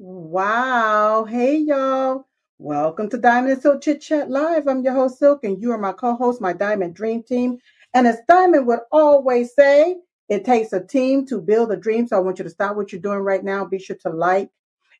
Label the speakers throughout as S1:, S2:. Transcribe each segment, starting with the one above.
S1: Wow. Hey, y'all. Welcome to Diamond and Silk Chit Chat Live. I'm your host, Silk, and you are my co host, my Diamond Dream Team. And as Diamond would always say, it takes a team to build a dream. So I want you to stop what you're doing right now. Be sure to like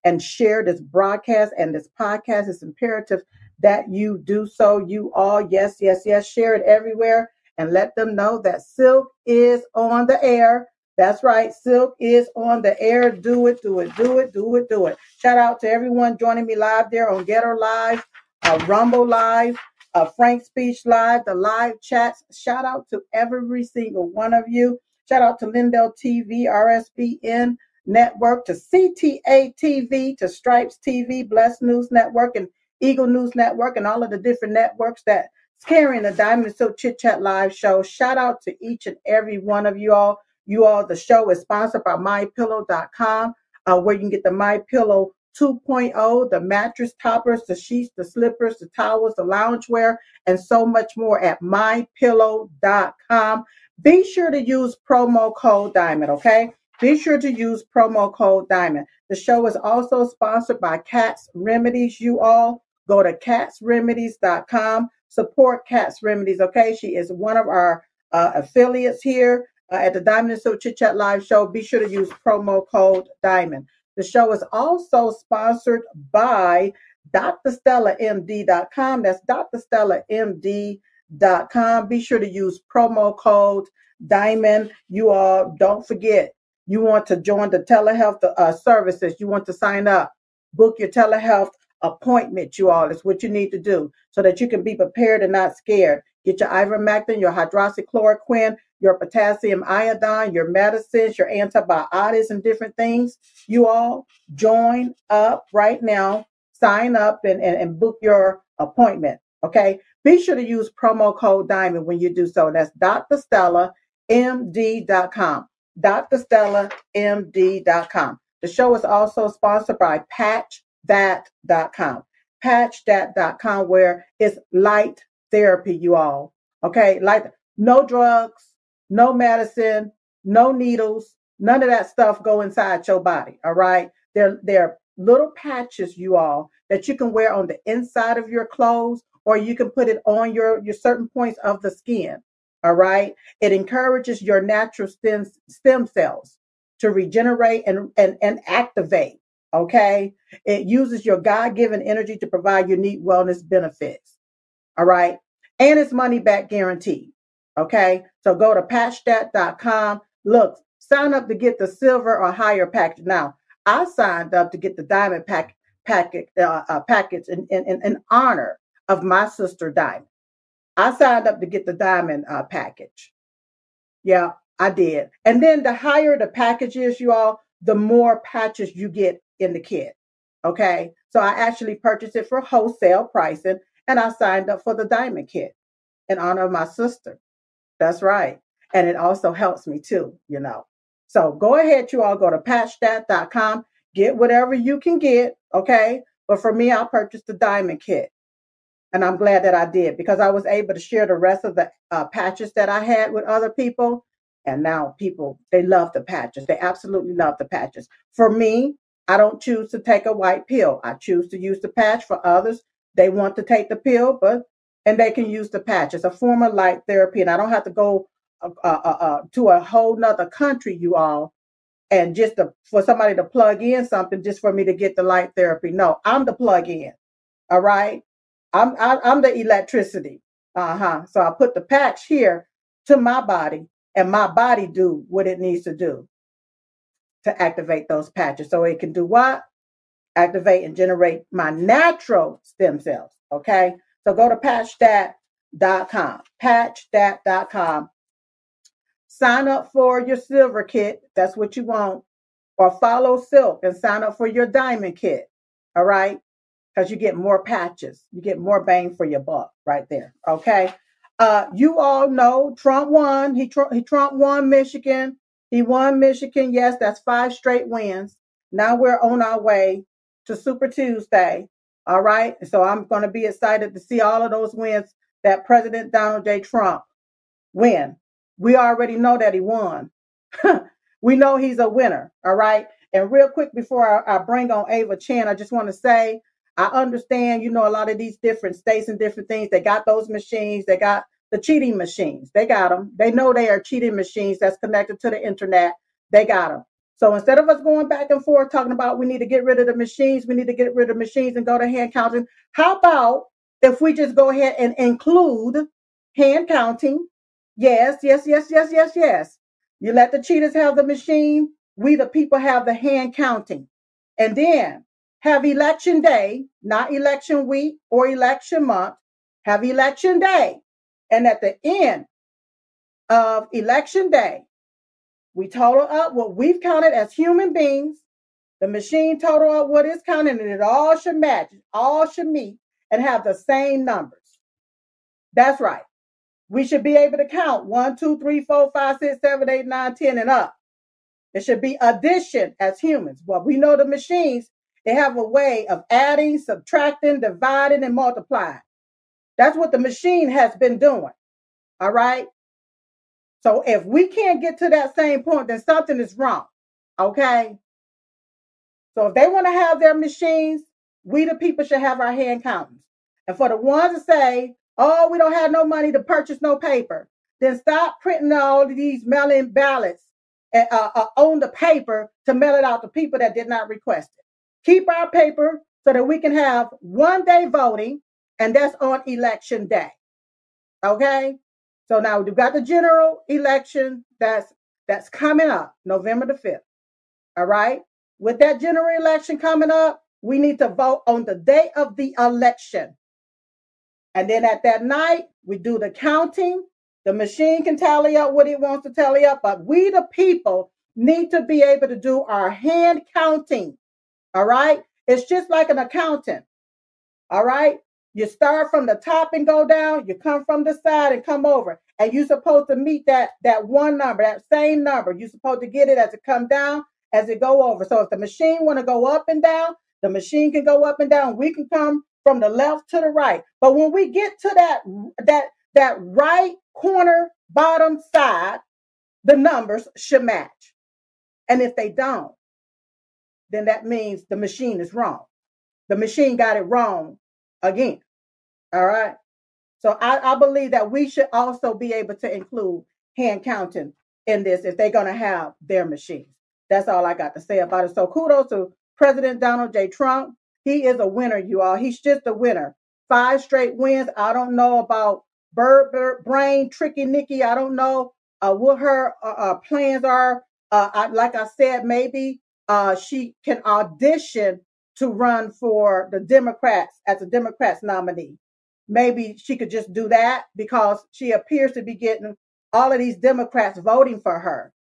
S1: and share this broadcast and this podcast. It's imperative that you do so. You all, yes, yes, yes, share it everywhere and let them know that Silk is on the air. That's right. Silk is on the air. Do it, do it, do it, do it, do it. Shout out to everyone joining me live there on GETTR Live, uh, Rumble Live, uh, Frank Speech Live, the live chats. Shout out to every single one of you. Shout out to Lindell TV, RSBN Network, to CTA TV, to Stripes TV, Bless News Network, and Eagle News Network, and all of the different networks that's carrying the Diamond Silk Chit Chat Live show. Shout out to each and every one of you all. You all, the show is sponsored by MyPillow.com, uh, where you can get the MyPillow 2.0, the mattress toppers, the sheets, the slippers, the towels, the loungewear, and so much more at MyPillow.com. Be sure to use promo code Diamond, okay? Be sure to use promo code Diamond. The show is also sponsored by Katts Remedies. You all go to kattsremedies.com. Support Katts Remedies, okay? She is one of our uh, affiliates here uh, at the Diamond and Chit Chat Live show. Be sure to use promo code Diamond. The show is also sponsored by drstellamd.com. That's drstellamd.com. Be sure to use promo code Diamond. You all don't forget, you want to join the telehealth uh, services. You want to sign up, book your telehealth appointment, you all. Is what you need to do so that you can be prepared and not scared. Get your ivermectin, your hydroxychloroquine, your potassium iodine, your medicines, your antibiotics, and different things. You all join up right now, sign up, and, and, and book your appointment. Okay. Be sure to use promo code DIAMOND when you do so. That's drstellamd.com. drstellamd.com. The show is also sponsored by patchthat.com. Patchthat.com, where it's light therapy, you all. Okay. Light, no drugs, no medicine, no needles, none of that stuff go inside your body. All right. There are little patches, you all, that you can wear on the inside of your clothes, or you can put it on your, your certain points of the skin. All right. It encourages your natural stem, stem cells to regenerate and, and, and activate. Okay. It uses your God given energy to provide unique wellness benefits. All right. And it's money back guaranteed. Okay, so go to patchthat.com. Look, sign up to get the silver or higher package. Now, I signed up to get the diamond pack, uh, uh, package in, in, in honor of my sister Diamond. I signed up to get the diamond uh, package. Yeah, I did. And then the higher the package is, you all, the more patches you get in the kit. Okay, so I actually purchased it for wholesale pricing, and I signed up for the diamond kit in honor of my sister. That's right. And it also helps me too, you know. So go ahead, you all go to patchthat.com, get whatever you can get, okay? But for me, I purchased the diamond kit. And I'm glad that I did because I was able to share the rest of the uh, patches that I had with other people. And now people, they love the patches. They absolutely love the patches. For me, I don't choose to take a white pill. I choose to use the patch. For others, they want to take the pill, but and they can use the patch. It's a form of light therapy, and I don't have to go uh, uh, uh, uh to a whole nother country, you all, and just to, for somebody to plug in something just for me to get the light therapy. No, I'm the plug in. All right, I'm I, i am the electricity. Uh huh. So I put the patch here to my body, and my body do what it needs to do to activate those patches. So it can do what? Activate and generate my natural stem cells. Okay. So go to patchthat.com, patchthat.com. Sign up for your silver kit. That's what you want. Or follow Silk and sign up for your diamond kit. All right. Because you get more patches. You get more bang for your buck right there. Okay. Uh, you all know Trump won. He, he Trump won Michigan. He won Michigan. Yes, that's five straight wins. Now we're on our way to Super Tuesday. All right. So I'm going to be excited to see all of those wins that President Donald J. Trump win. We already know that he won. we know he's a winner. All right. And real quick before I, I bring on Ava Chen, I just want to say I understand, you know, a lot of these different states and different things. They got those machines. They got the cheating machines. They got them. They know they are cheating machines that's connected to the internet. They got them. So instead of us going back and forth talking about we need to get rid of the machines, we need to get rid of machines and go to hand counting. How about if we just go ahead and include hand counting? Yes, yes, yes, yes, yes, yes. You let the cheaters have the machine. We, the people, have the hand counting. And then have election day, not election week or election month, have election day. And at the end of election day, we total up what we've counted as human beings. The machine total up what is counted, and it all should match, all should meet and have the same numbers. That's right. We should be able to count one, two, three, four, five, six, seven, eight, nine, ten, and up. It should be addition as humans. But we know the machines, they have a way of adding, subtracting, dividing, and multiplying. That's what the machine has been doing. All right. So if we can't get to that same point, then something is wrong. Okay. So if they want to have their machines, we the people should have our hand countings. And for the ones that say, oh, we don't have no money to purchase no paper, then stop printing all of these mail-in ballots uh, uh, on the paper to mail it out to people that did not request it. Keep our paper so that we can have one day voting, and that's on election day. Okay. So now we've got the general election that's that's coming up November the 5th. All right. With that general election coming up, we need to vote on the day of the election. And then at that night, we do the counting. The machine can tally up what it wants to tally up, but we, the people, need to be able to do our hand counting. All right. It's just like an accountant. All right. You start from the top and go down. You come from the side and come over. And you're supposed to meet that that one number, that same number. You're supposed to get it as it come down, as it go over. So if the machine want to go up and down, the machine can go up and down. We can come from the left to the right. But when we get to that that that right corner bottom side, the numbers should match. And if they don't, then that means the machine is wrong. The machine got it wrong again. All right. So I, I believe that we should also be able to include hand counting in this if they're going to have their machines. That's all I got to say about it. So kudos to President Donald J. Trump. He is a winner, you all. He's just a winner. Five straight wins. I don't know about Bird, Bird Brain, Tricky Nikki. I don't know uh, what her uh, uh, plans are. Uh, I, like I said, maybe uh, she can audition to run for the Democrats as a Democrats nominee. Maybe she could just do that because she appears to be getting all of these Democrats voting for her.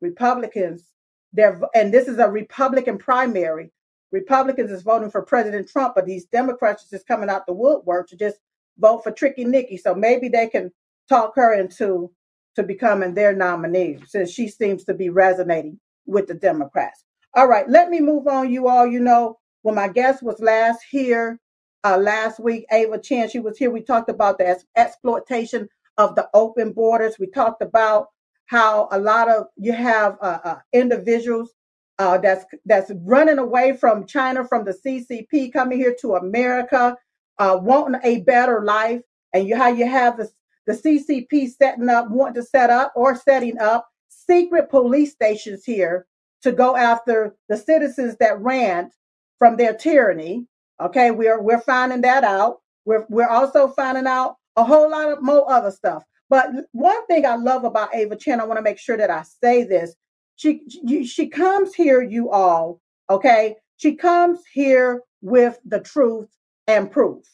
S1: Republicans, they're and this is a Republican primary. Republicans is voting for President Trump, but these Democrats are just coming out the woodwork to just vote for Tricky Nikki. So maybe they can talk her into to becoming their nominee since she seems to be resonating with the Democrats. All right, let me move on, you all. You know, when my guest was last here uh, last week, Ava Chen, she was here. We talked about the exploitation of the open borders. We talked about how a lot of you have uh, uh, individuals uh, that's that's running away from China, from the CCP, coming here to America, uh, wanting a better life, and you how you have the the CCP setting up, wanting to set up or setting up secret police stations here to go after the citizens that ran from their tyranny. Okay, we're we're finding that out. We're we're also finding out a whole lot of more other stuff. But one thing I love about Ava Chen, I want to make sure that I say this. She she, she comes here, you all. Okay, she comes here with the truth and proof.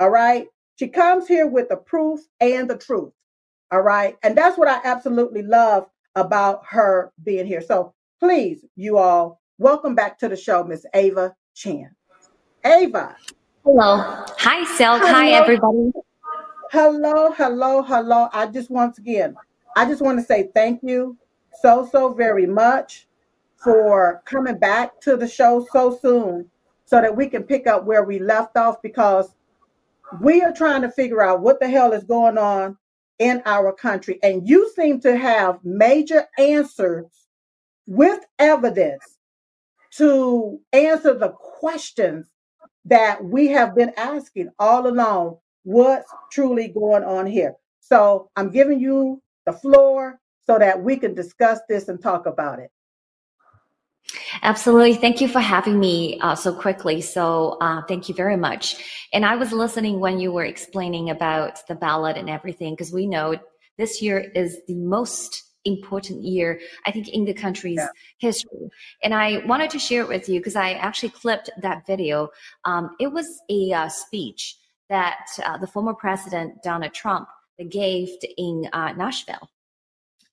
S1: All right, she comes here with the proof and the truth. All right, and that's what I absolutely love about her being here. So please, you all, welcome back to the show, Miss Ava Chen. Ava.
S2: Hello. Hi, Silk. Hi, everybody.
S1: Hello, hello, hello. I just once again, I just want to say thank you so, so very much for coming back to the show so soon so that we can pick up where we left off because we are trying to figure out what the hell is going on in our country. And you seem to have major answers with evidence to answer the questions that we have been asking all along. What's truly going on here? So I'm giving you the floor so that we can discuss this and talk about it.
S2: Absolutely. Thank you for having me uh, so quickly. So, uh, thank you very much. And I was listening when you were explaining about the ballot and everything, because we know this year is the most important year, I think, in the country's yeah. history. And I wanted to share it with you because I actually clipped that video. Um, it was a uh, speech that uh, the former president Donald Trump gave in uh, Nashville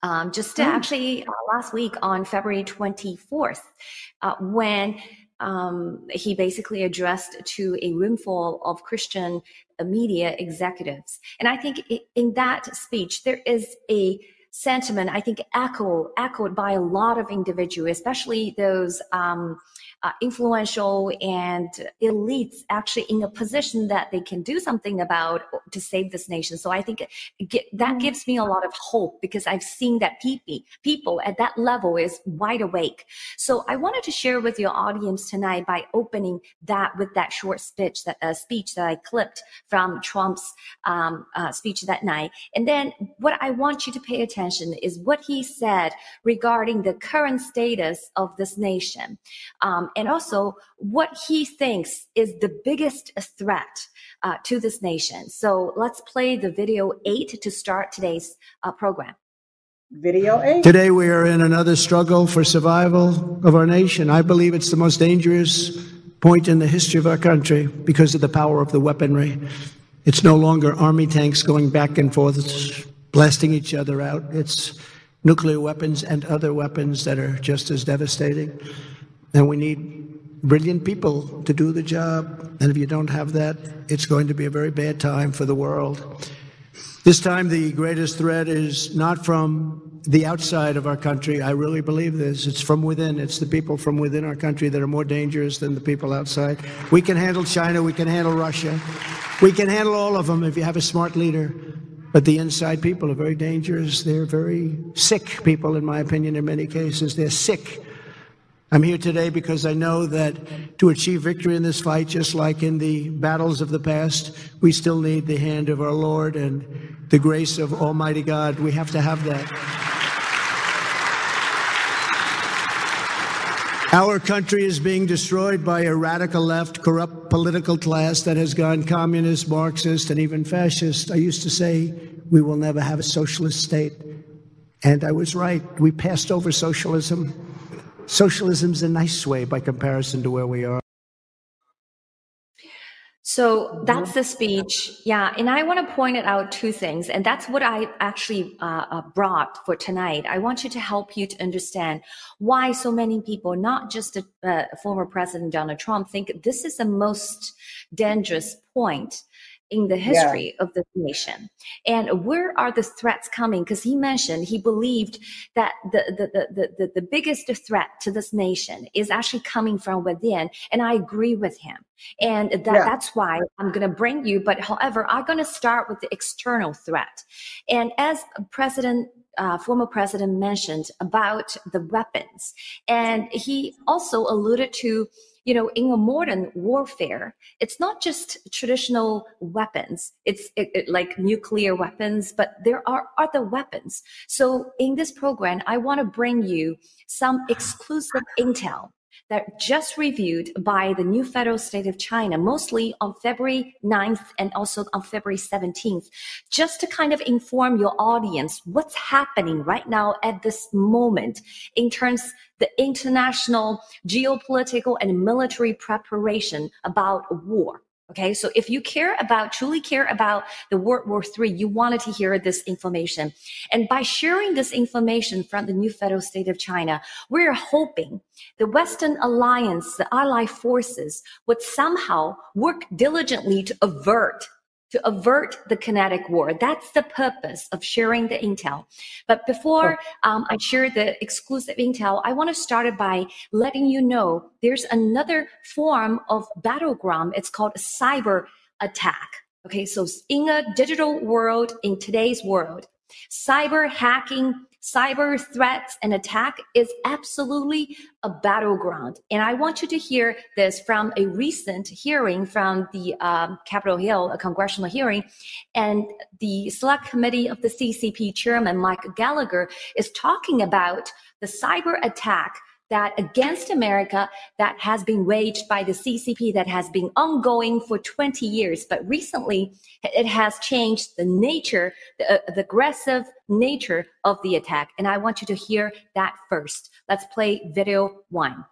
S2: um, just mm. actually uh, last week on February 24th, uh, when um, he basically addressed to a roomful of Christian media executives. And I think in that speech, there is a sentiment, I think, echo, echoed by a lot of individuals, especially those um, uh, influential and elites actually in a position that they can do something about to save this nation. So I think get, that mm-hmm. gives me a lot of hope because I've seen that people, people at that level is wide awake. So I wanted to share with your audience tonight by opening that with that short speech that uh, speech that I clipped from Trump's um, uh, speech that night. And then what I want you to pay attention is what he said regarding the current status of this nation. Um, and also what he thinks is the biggest threat uh, to this nation. So let's play the video eight to start today's uh, program.
S1: Video eight.
S3: Today we are in another struggle for survival of our nation. I believe it's the most dangerous point in the history of our country because of the power of the weaponry. It's no longer army tanks going back and forth, blasting each other out. It's nuclear weapons and other weapons that are just as devastating. And we need brilliant people to do the job. And if you don't have that, it's going to be a very bad time for the world. This time, the greatest threat is not from the outside of our country. I really believe this. It's from within. It's the people from within our country that are more dangerous than the people outside. We can handle China. We can handle Russia. We can handle all of them if you have a smart leader. But the inside people are very dangerous. They're very sick people, in my opinion, in many cases. They're sick I'm here today because I know that to achieve victory in this fight, just like in the battles of the past, we still need the hand of our Lord and the grace of Almighty God. We have to have that. Our country is being destroyed by a radical left, corrupt political class that has gone communist, Marxist, and even fascist. I used to say we will never have a socialist state. And I was right. We passed over socialism. Socialism's a nice way by comparison to where we are.
S2: So that's the speech. Yeah. And I want to point it out two things. And that's what I actually uh, uh, brought for tonight. I want you to help you to understand why so many people, not just a, uh, former President Donald Trump, think this is the most dangerous point in the history yeah. of the nation. And where are the threats coming? Because he mentioned he believed that the, the, the, the, the biggest threat to this nation is actually coming from within. And I agree with him. And that, yeah. that's why I'm going to bring you. But however, I'm going to start with the external threat. And as President uh, former president mentioned about the weapons, and he also alluded to you know, in a modern warfare, it's not just traditional weapons. It's it, it, like nuclear weapons, but there are other weapons. So in this program, I want to bring you some exclusive intel that just reviewed by the new federal state of China, mostly on February 9th and also on February 17th, just to kind of inform your audience what's happening right now at this moment in terms the international geopolitical and military preparation about war. Okay, so if you care about, truly care about the World War III, you wanted to hear this information. And by sharing this information from the new federal state of China, we're hoping the Western alliance, the allied forces would somehow work diligently to avert to avert the kinetic war. That's the purpose of sharing the intel. But before um, I share the exclusive intel, I want to start by letting you know there's another form of battleground. It's called a cyber attack. Okay, so in a digital world, in today's world, cyber hacking, cyber threats and attack is absolutely a battleground. And I want you to hear this from a recent hearing from the um, Capitol Hill, a congressional hearing. And the select committee of the CCP chairman, Mike Gallagher, is talking about the cyber attack that against America that has been waged by the CCP that has been ongoing for 20 years. But recently, it has changed the nature, the, uh, the aggressive nature of the attack. And I want you to hear that first. Let's play video one.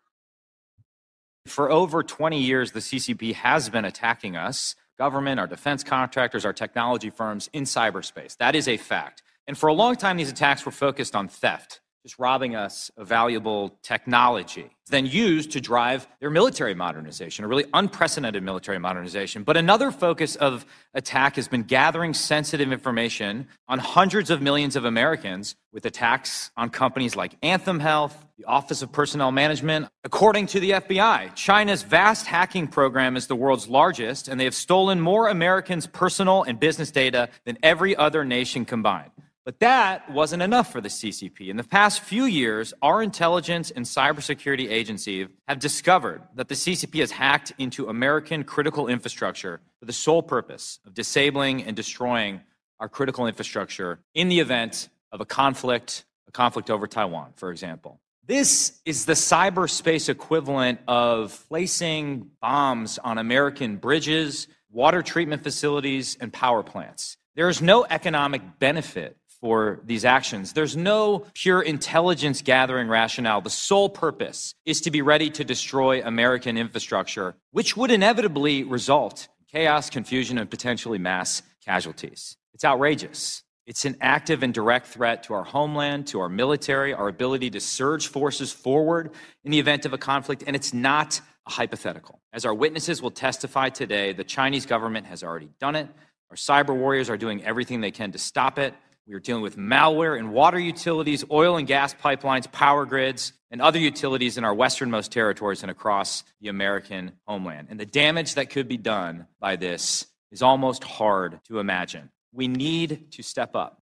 S4: For over 20 years, the CCP has been attacking us, government, our defense contractors, our technology firms in cyberspace. That is a fact. And for a long time, these attacks were focused on theft just robbing us of valuable technology, then used to drive their military modernization, a really unprecedented military modernization. But another focus of attack has been gathering sensitive information on hundreds of millions of Americans with attacks on companies like Anthem Health, the Office of Personnel Management. According to the FBI, China's vast hacking program is the world's largest, and they have stolen more Americans' personal and business data than every other nation combined. But that wasn't enough for the CCP. In the past few years, our intelligence and cybersecurity agency have discovered that the CCP has hacked into American critical infrastructure for the sole purpose of disabling and destroying our critical infrastructure in the event of a conflict, a conflict over Taiwan, for example. This is the cyberspace equivalent of placing bombs on American bridges, water treatment facilities, and power plants. There is no economic benefit for these actions. There's no pure intelligence gathering rationale. The sole purpose is to be ready to destroy American infrastructure, which would inevitably result in chaos, confusion, and potentially mass casualties. It's outrageous. It's an active and direct threat to our homeland, to our military, our ability to surge forces forward in the event of a conflict, and it's not a hypothetical. As our witnesses will testify today, the Chinese government has already done it. Our cyber warriors are doing everything they can to stop it. We are dealing with malware in water utilities, oil and gas pipelines, power grids, and other utilities in our westernmost territories and across the American homeland. And the damage that could be done by this is almost hard to imagine. We need to step up.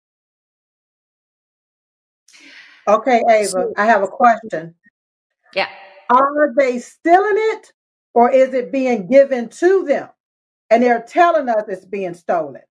S1: Okay, Ava, I have a question.
S2: Yeah.
S1: Are they stealing it or is it being given to them? And they're telling us it's being stolen.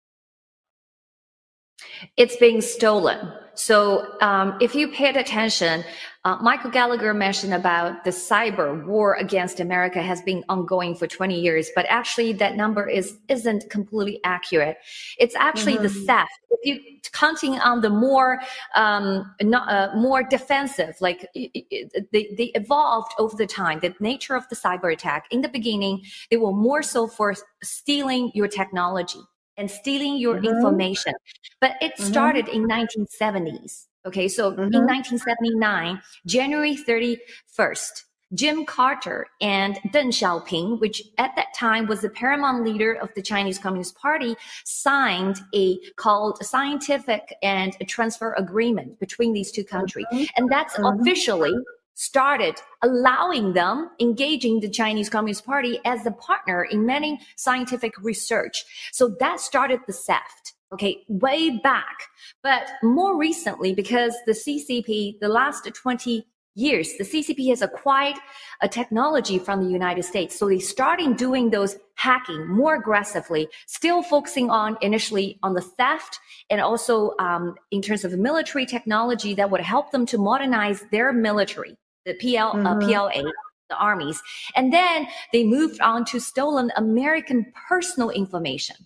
S2: It's being stolen. So um, if you paid attention, uh, Michael Gallagher mentioned about the cyber war against America has been ongoing for 20 years, but actually that number is isn't completely accurate. It's actually mm-hmm. the theft. If you counting on the more um, not, uh, more defensive, like it, it, they, they evolved over the time. The nature of the cyber attack in the beginning, they were more so for stealing your technology and stealing your mm-hmm. information. But it mm-hmm. started mm-hmm. in 1970s. Okay, so mm-hmm. in 1979, January 31st, Jim Carter and Deng Xiaoping, which at that time was the paramount leader of the Chinese Communist Party, signed a called scientific and transfer agreement between these two countries. Mm-hmm. And that's mm-hmm. officially started allowing them engaging the Chinese Communist Party as a partner in many scientific research. So that started the theft. Okay, way back. But more recently, because the CCP, the last 20 years, the CCP has acquired a technology from the United States. So they started doing those hacking more aggressively, still focusing on initially on the theft and also um, in terms of military technology that would help them to modernize their military the PL, uh, mm-hmm. uh, PLA, the armies. And then they moved on to stolen American personal information.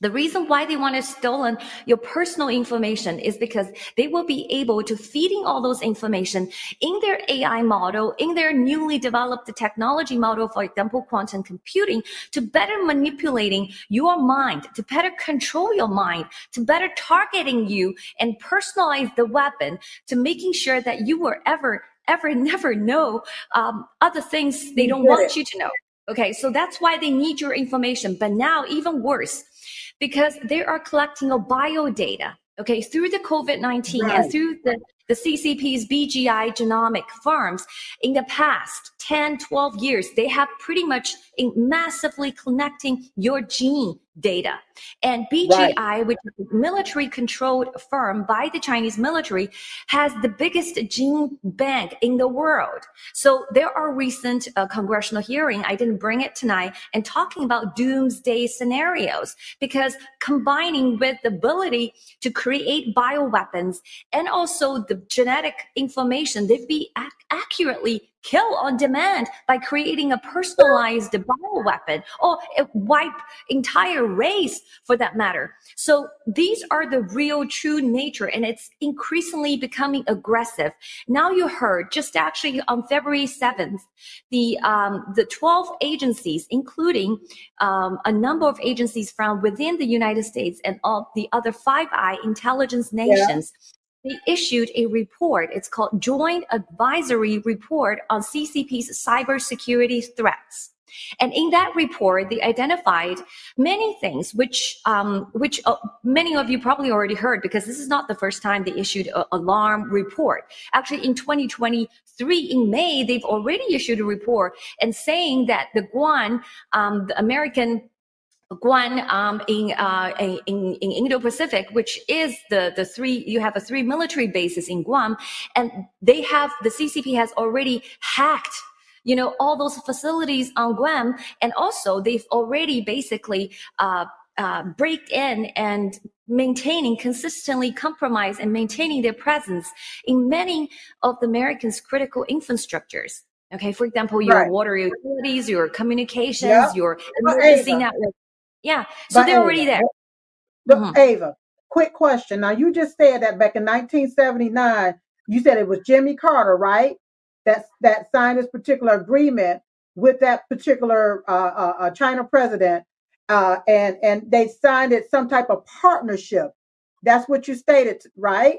S2: The reason why they want to stolen your personal information is because they will be able to feeding all those information in their AI model, in their newly developed technology model, for example, quantum computing, to better manipulating your mind, to better control your mind, to better targeting you and personalize the weapon to making sure that you were ever ever never know um, other things they don't want you to know. Okay, so that's why they need your information. But now, even worse, because they are collecting a bio data. Okay, through the COVID 19 right. and through the, the CCP's BGI genomic farms in the past 10, 12 years, they have pretty much massively connecting your gene data. And BGI, right. which is a military controlled firm by the Chinese military, has the biggest gene bank in the world. So there are recent uh, congressional hearing. I didn't bring it tonight and talking about doomsday scenarios because combining with the ability to create bioweapons and also the genetic information, they'd be ac- accurately kill on demand by creating a personalized bioweapon or wipe entire race for that matter. So these are the real true nature and it's increasingly becoming aggressive. Now you heard just actually on February 7th, the, um, the 12 agencies, including um, a number of agencies from within the United States and all the other Five Eye intelligence nations, yeah they issued a report. It's called Joint Advisory Report on CCP's Cybersecurity Threats. And in that report, they identified many things, which um, which uh, many of you probably already heard, because this is not the first time they issued an alarm report. Actually, in 2023, in May, they've already issued a report and saying that the Guan, um, the American Guam um, in, uh, in, in Indo-Pacific, which is the, the three, you have a three military bases in Guam, and they have, the CCP has already hacked you know, all those facilities on Guam. And also they've already basically, uh, uh, break in and maintaining consistently compromise and maintaining their presence in many of the Americans' critical infrastructures. Okay, for example, your right. water utilities, your communications, your emergency network. Yeah. So they're Ava, already there.
S1: But mm-hmm. Ava, quick question. Now you just said that back in 1979, you said it was Jimmy Carter, right? That that signed this particular agreement with that particular uh, uh, uh China president, uh, and and they signed it some type of partnership. That's what you stated, right?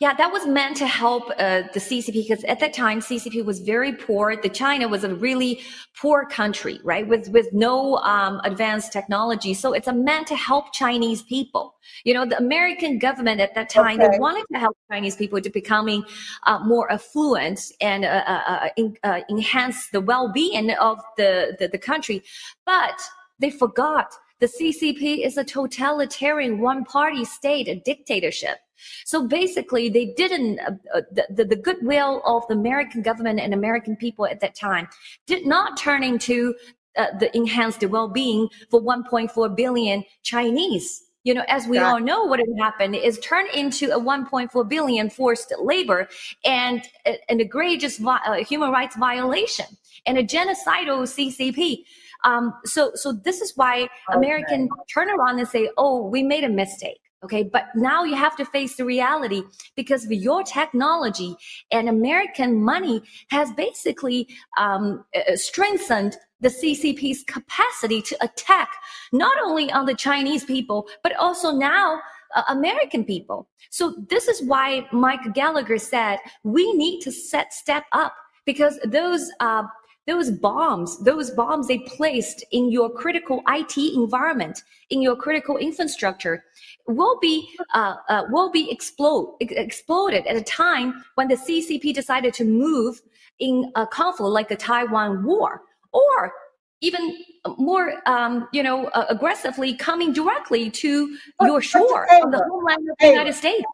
S2: Yeah, that was meant to help uh, the CCP because at that time CCP was very poor. The China was a really poor country, right, with with no um, advanced technology. So it's a meant to help Chinese people. You know, the American government at that time okay. they wanted to help Chinese people to becoming uh, more affluent and uh, uh, uh in, uh, enhance the well-being of the, the the country, but they forgot the CCP is a totalitarian one-party state, a dictatorship. So basically, they didn't, uh, uh, the, the, goodwill of the American government and American people at that time did not turn into uh, the enhanced well-being for 1.4 billion Chinese. You know, as we all know, what had happened is turned into a 1.4 billion forced labor and an egregious vi- uh, human rights violation and a genocidal CCP. Um, so, so this is why okay. American turn around and say, "Oh, we made a mistake." Okay. But now you have to face the reality because of your technology and American money has basically um, uh, strengthened the CCP's capacity to attack not only on the Chinese people, but also now uh, American people. So this is why Mike Gallagher said we need to set step up because those uh, those bombs, those bombs they placed in your critical IT environment, in your critical infrastructure, will be uh, uh, will be explode exploded at a time when the CCP decided to move in a conflict like the Taiwan War, or even more, um, you know, uh, aggressively coming directly to your shore on the homeland of the United States.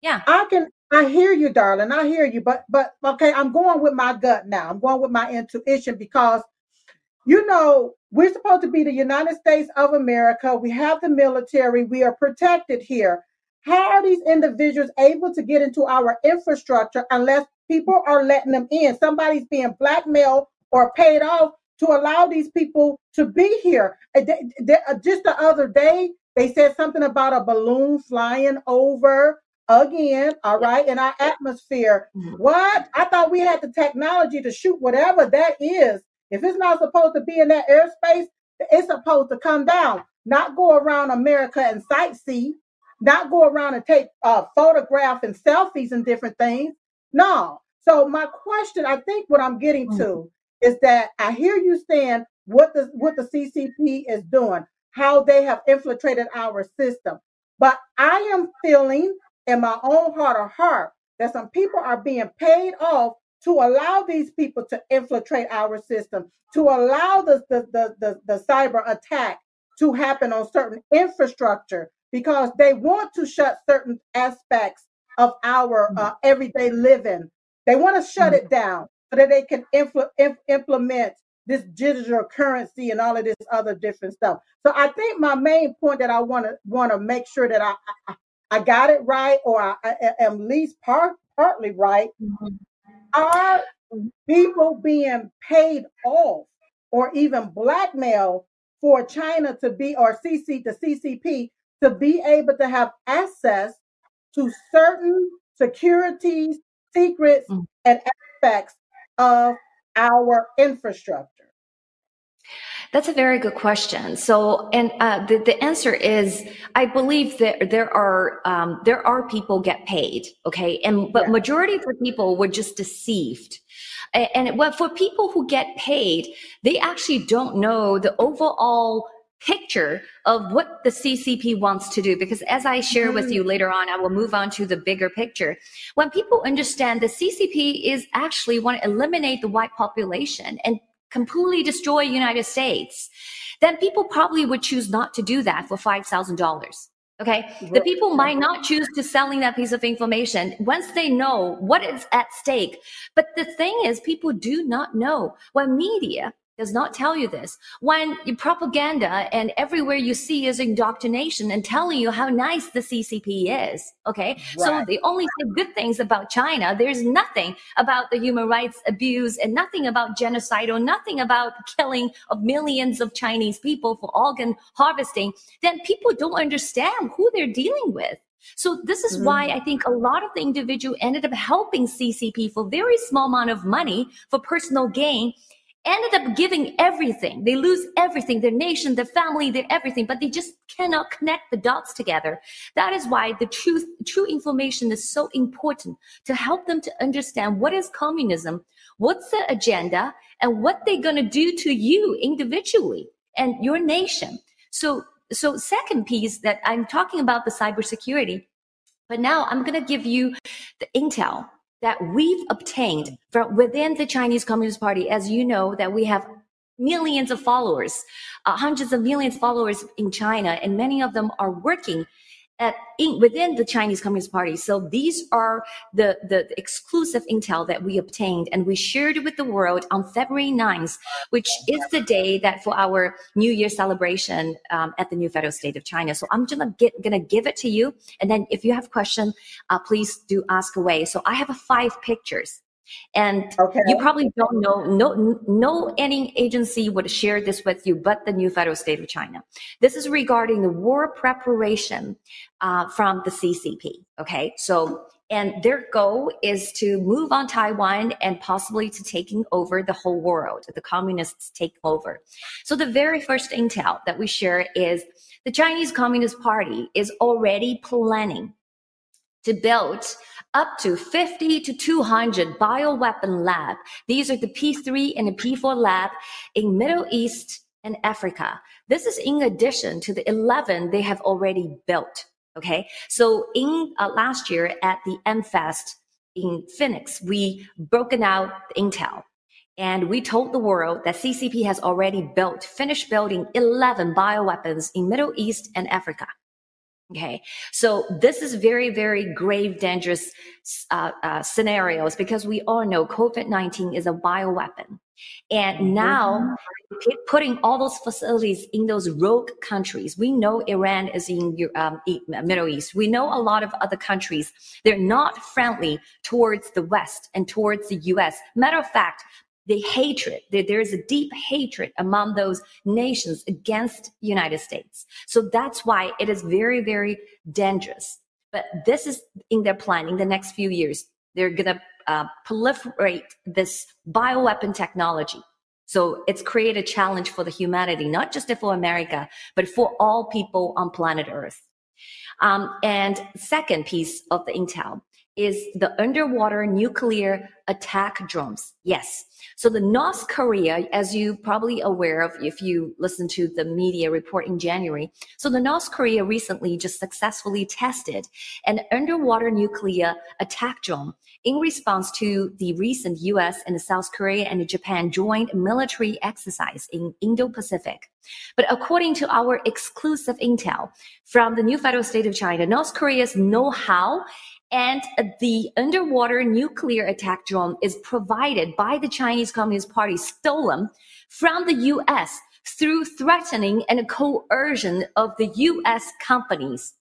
S2: Yeah,
S1: I can I hear you, darling. I hear you, but but okay, I'm going with my gut now. I'm going with my intuition because you know, we're supposed to be the United States of America. We have the military. We are protected here. How are these individuals able to get into our infrastructure unless people are letting them in? Somebody's being blackmailed or paid off to allow these people to be here. Uh, just the other day, they said something about a balloon flying over again, all right, in our atmosphere. Mm-hmm. What? I thought we had the technology to shoot whatever that is. If it's not supposed to be in that airspace, it's supposed to come down, not go around America and sightsee, not go around and take uh, photographs and selfies and different things. No. So my question, I think what I'm getting to mm-hmm. is that I hear you saying what the what the CCP is doing, how they have infiltrated our system. But I am feeling in my own heart of heart that some people are being paid off to allow these people to infiltrate our system, to allow the, the, the, the, the cyber attack to happen on certain infrastructure because they want to shut certain aspects of our uh, everyday living. They want to shut it down so that they can infl- imp- implement this digital currency and all of this other different stuff. So I think my main point that I want to want to make sure that I, I, I got it right or I, I am at least part partly right. Mm-hmm. Are people being paid off or even blackmail for China to be or CC the CCP to be able to have access to certain securities, secrets, mm. and aspects of our infrastructure?
S2: That's a very good question. So, and uh, the, the answer is, I believe that there are um, there are people get paid, okay, and but yeah. majority of the people were just deceived. And, and for people who get paid, they actually don't know the overall picture of what the CCP wants to do. Because as I share with you mm-hmm. later on, I will move on to the bigger picture. When people understand the CCP is actually want to eliminate the white population and completely destroy United States, then people probably would choose not to do that for $5,000. Okay. The people might not choose to selling that piece of information once they know what is at stake. But the thing is, people do not know when media does not tell you this. When propaganda and everywhere you see is indoctrination and telling you how nice the CCP is. Okay. Right. So they only say good things about China. There's nothing about the human rights abuse and nothing about genocide or nothing about killing of millions of Chinese people for organ harvesting. Then people don't understand who they're dealing with. So this is why mm. I think a lot of the individual ended up helping CCP for very small amount of money for personal gain ended up giving everything. They lose everything, their nation, their family, their everything, but they just cannot connect the dots together. That is why the truth, true information is so important to help them to understand what is communism, what's the agenda, and what they're going to do to you individually and your nation. So, so second piece that I'm talking about the cybersecurity, but now I'm going to give you the intel that we've obtained from within the Chinese Communist Party, as you know, that we have millions of followers, uh, hundreds of millions of followers in China, and many of them are working at in, within the Chinese Communist Party. So these are the, the, the exclusive intel that we obtained and we shared with the world on February 9th, which is the day that for our New Year celebration um, at the new federal state of China. So I'm gonna get gonna give it to you, and then if you have question, uh, please do ask away. So I have five pictures and okay. you probably don't know, no, no any agency would share this with you but the new federal state of China. This is regarding the war preparation uh, from the CCP. Okay, so and their goal is to move on Taiwan and possibly to taking over the whole world. The communists take over. So the very first intel that we share is the Chinese Communist Party is already planning to build up to 50 to 200 bioweapon lab. These are the P3 and the P4 lab in Middle East and Africa. This is in addition to the 11 they have already built. Okay. So in uh, last year at the AmFest in Phoenix, we broken out Intel and we told the world that CCP has already built, finished building 11 bioweapons in Middle East and Africa. Okay. So this is very, very grave, dangerous uh, uh, scenarios because we all know COVID-19 is a bioweapon. And mm-hmm. now putting all those facilities in those rogue countries, we know Iran is in um, Middle East. We know a lot of other countries. They're not friendly towards the West and towards the U.S. Matter of fact, the hatred there is a deep hatred among those nations against united states. So that's why it is very very dangerous. But this is in their plan in the next few years. They're going to uh, proliferate this bioweapon technology. So it's created a challenge for the humanity not just for america but for all people on planet earth. Um, and second piece of the intel is the underwater nuclear attack drones. Yes. So the North Korea, as you probably aware of if you listen to the media report in January, so the North Korea recently just successfully tested an underwater nuclear attack drone in response to the recent US and South Korea and Japan joint military exercise in Indo-Pacific. But according to our exclusive intel from the new federal state of China, North Korea's know-how and the underwater nuclear attack drone is provided by the Chinese Communist Party, stolen from the US through threatening and coercion of the US companies.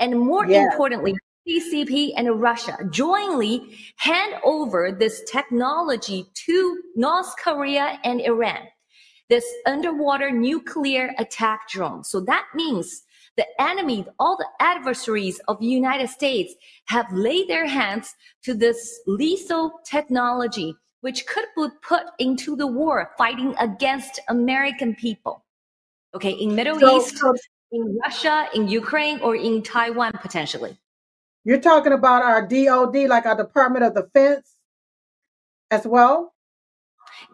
S2: And more yeah. importantly, CCP and Russia jointly hand over this technology to North Korea and Iran. This underwater nuclear attack drone. So that means the enemy, all the adversaries of the United States have laid their hands to this lethal technology, which could be put into the war fighting against American people. Okay, in Middle so, East, so, in Russia, in Ukraine, or in Taiwan potentially.
S1: You're talking about our DOD, like our Department of Defense as well?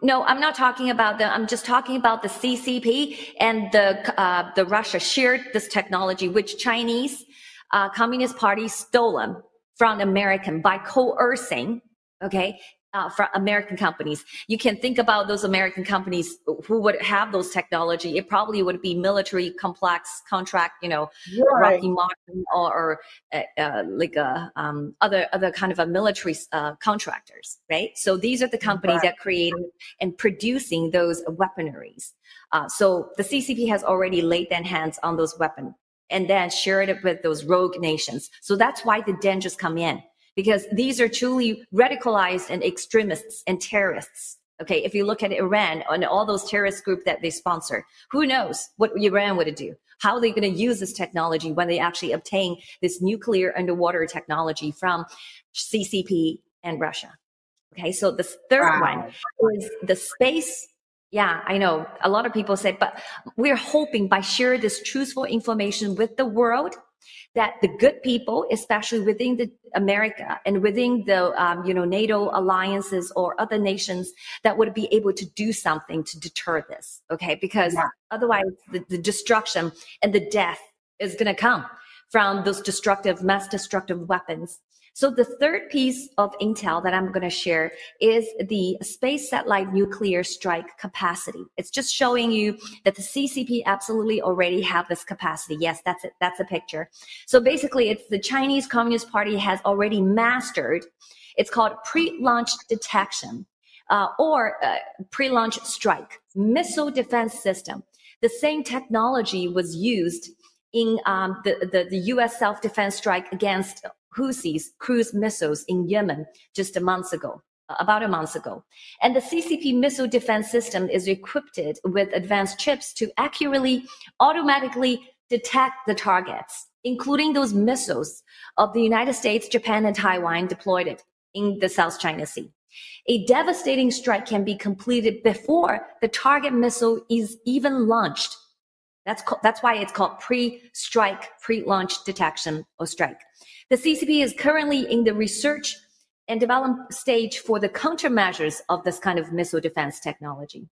S2: No, I'm not talking about them. I'm just talking about the CCP and the uh, the Russia shared this technology, which Chinese uh, Communist Party stolen from American by coercing. Okay, uh, from American companies. You can think about those American companies who would have those technology. It probably would be military complex contract, you know, right. Lockheed Martin or, or uh, uh, like a, um, other other kind of a military uh, contractors, right? So these are the companies right. that create and producing those weaponaries. Uh, so the CCP has already laid their hands on those weapons and then shared it with those rogue nations. So that's why the dangers come in because these are truly radicalized and extremists and terrorists. Okay, if you look at Iran and all those terrorist groups that they sponsor, who knows what Iran would do? How are they going to use this technology when they actually obtain this nuclear underwater technology from CCP and Russia? Okay, so the third wow. one is the space yeah, I know. A lot of people say, but we're hoping by sharing this truthful information with the world, that the good people, especially within the America and within the um, you know NATO alliances or other nations, that would be able to do something to deter this. Okay, because yeah. otherwise the, the destruction and the death is going to come from those destructive, mass destructive weapons so the third piece of intel that I'm going to share is the space satellite nuclear strike capacity. It's just showing you that the CCP absolutely already have this capacity. Yes, that's it. That's a picture. So basically it's the Chinese Communist Party has already mastered. It's called pre-launch detection. Uh, or uh, pre-launch strike missile defense system. The same technology was used in um, the, the, the U.S. self-defense strike against Houthis cruise missiles in Yemen just a month ago, uh, about a month ago. And the CCP missile defense system is equipped with advanced chips to accurately, automatically detect the targets, including those missiles of the United States, Japan, and Taiwan deployed in the South China Sea. A devastating strike can be completed before the target missile is even launched. That's, that's why it's called pre-strike, pre-launch detection or strike. The CCP is currently in the research and development stage for the countermeasures of this kind of missile defense technology.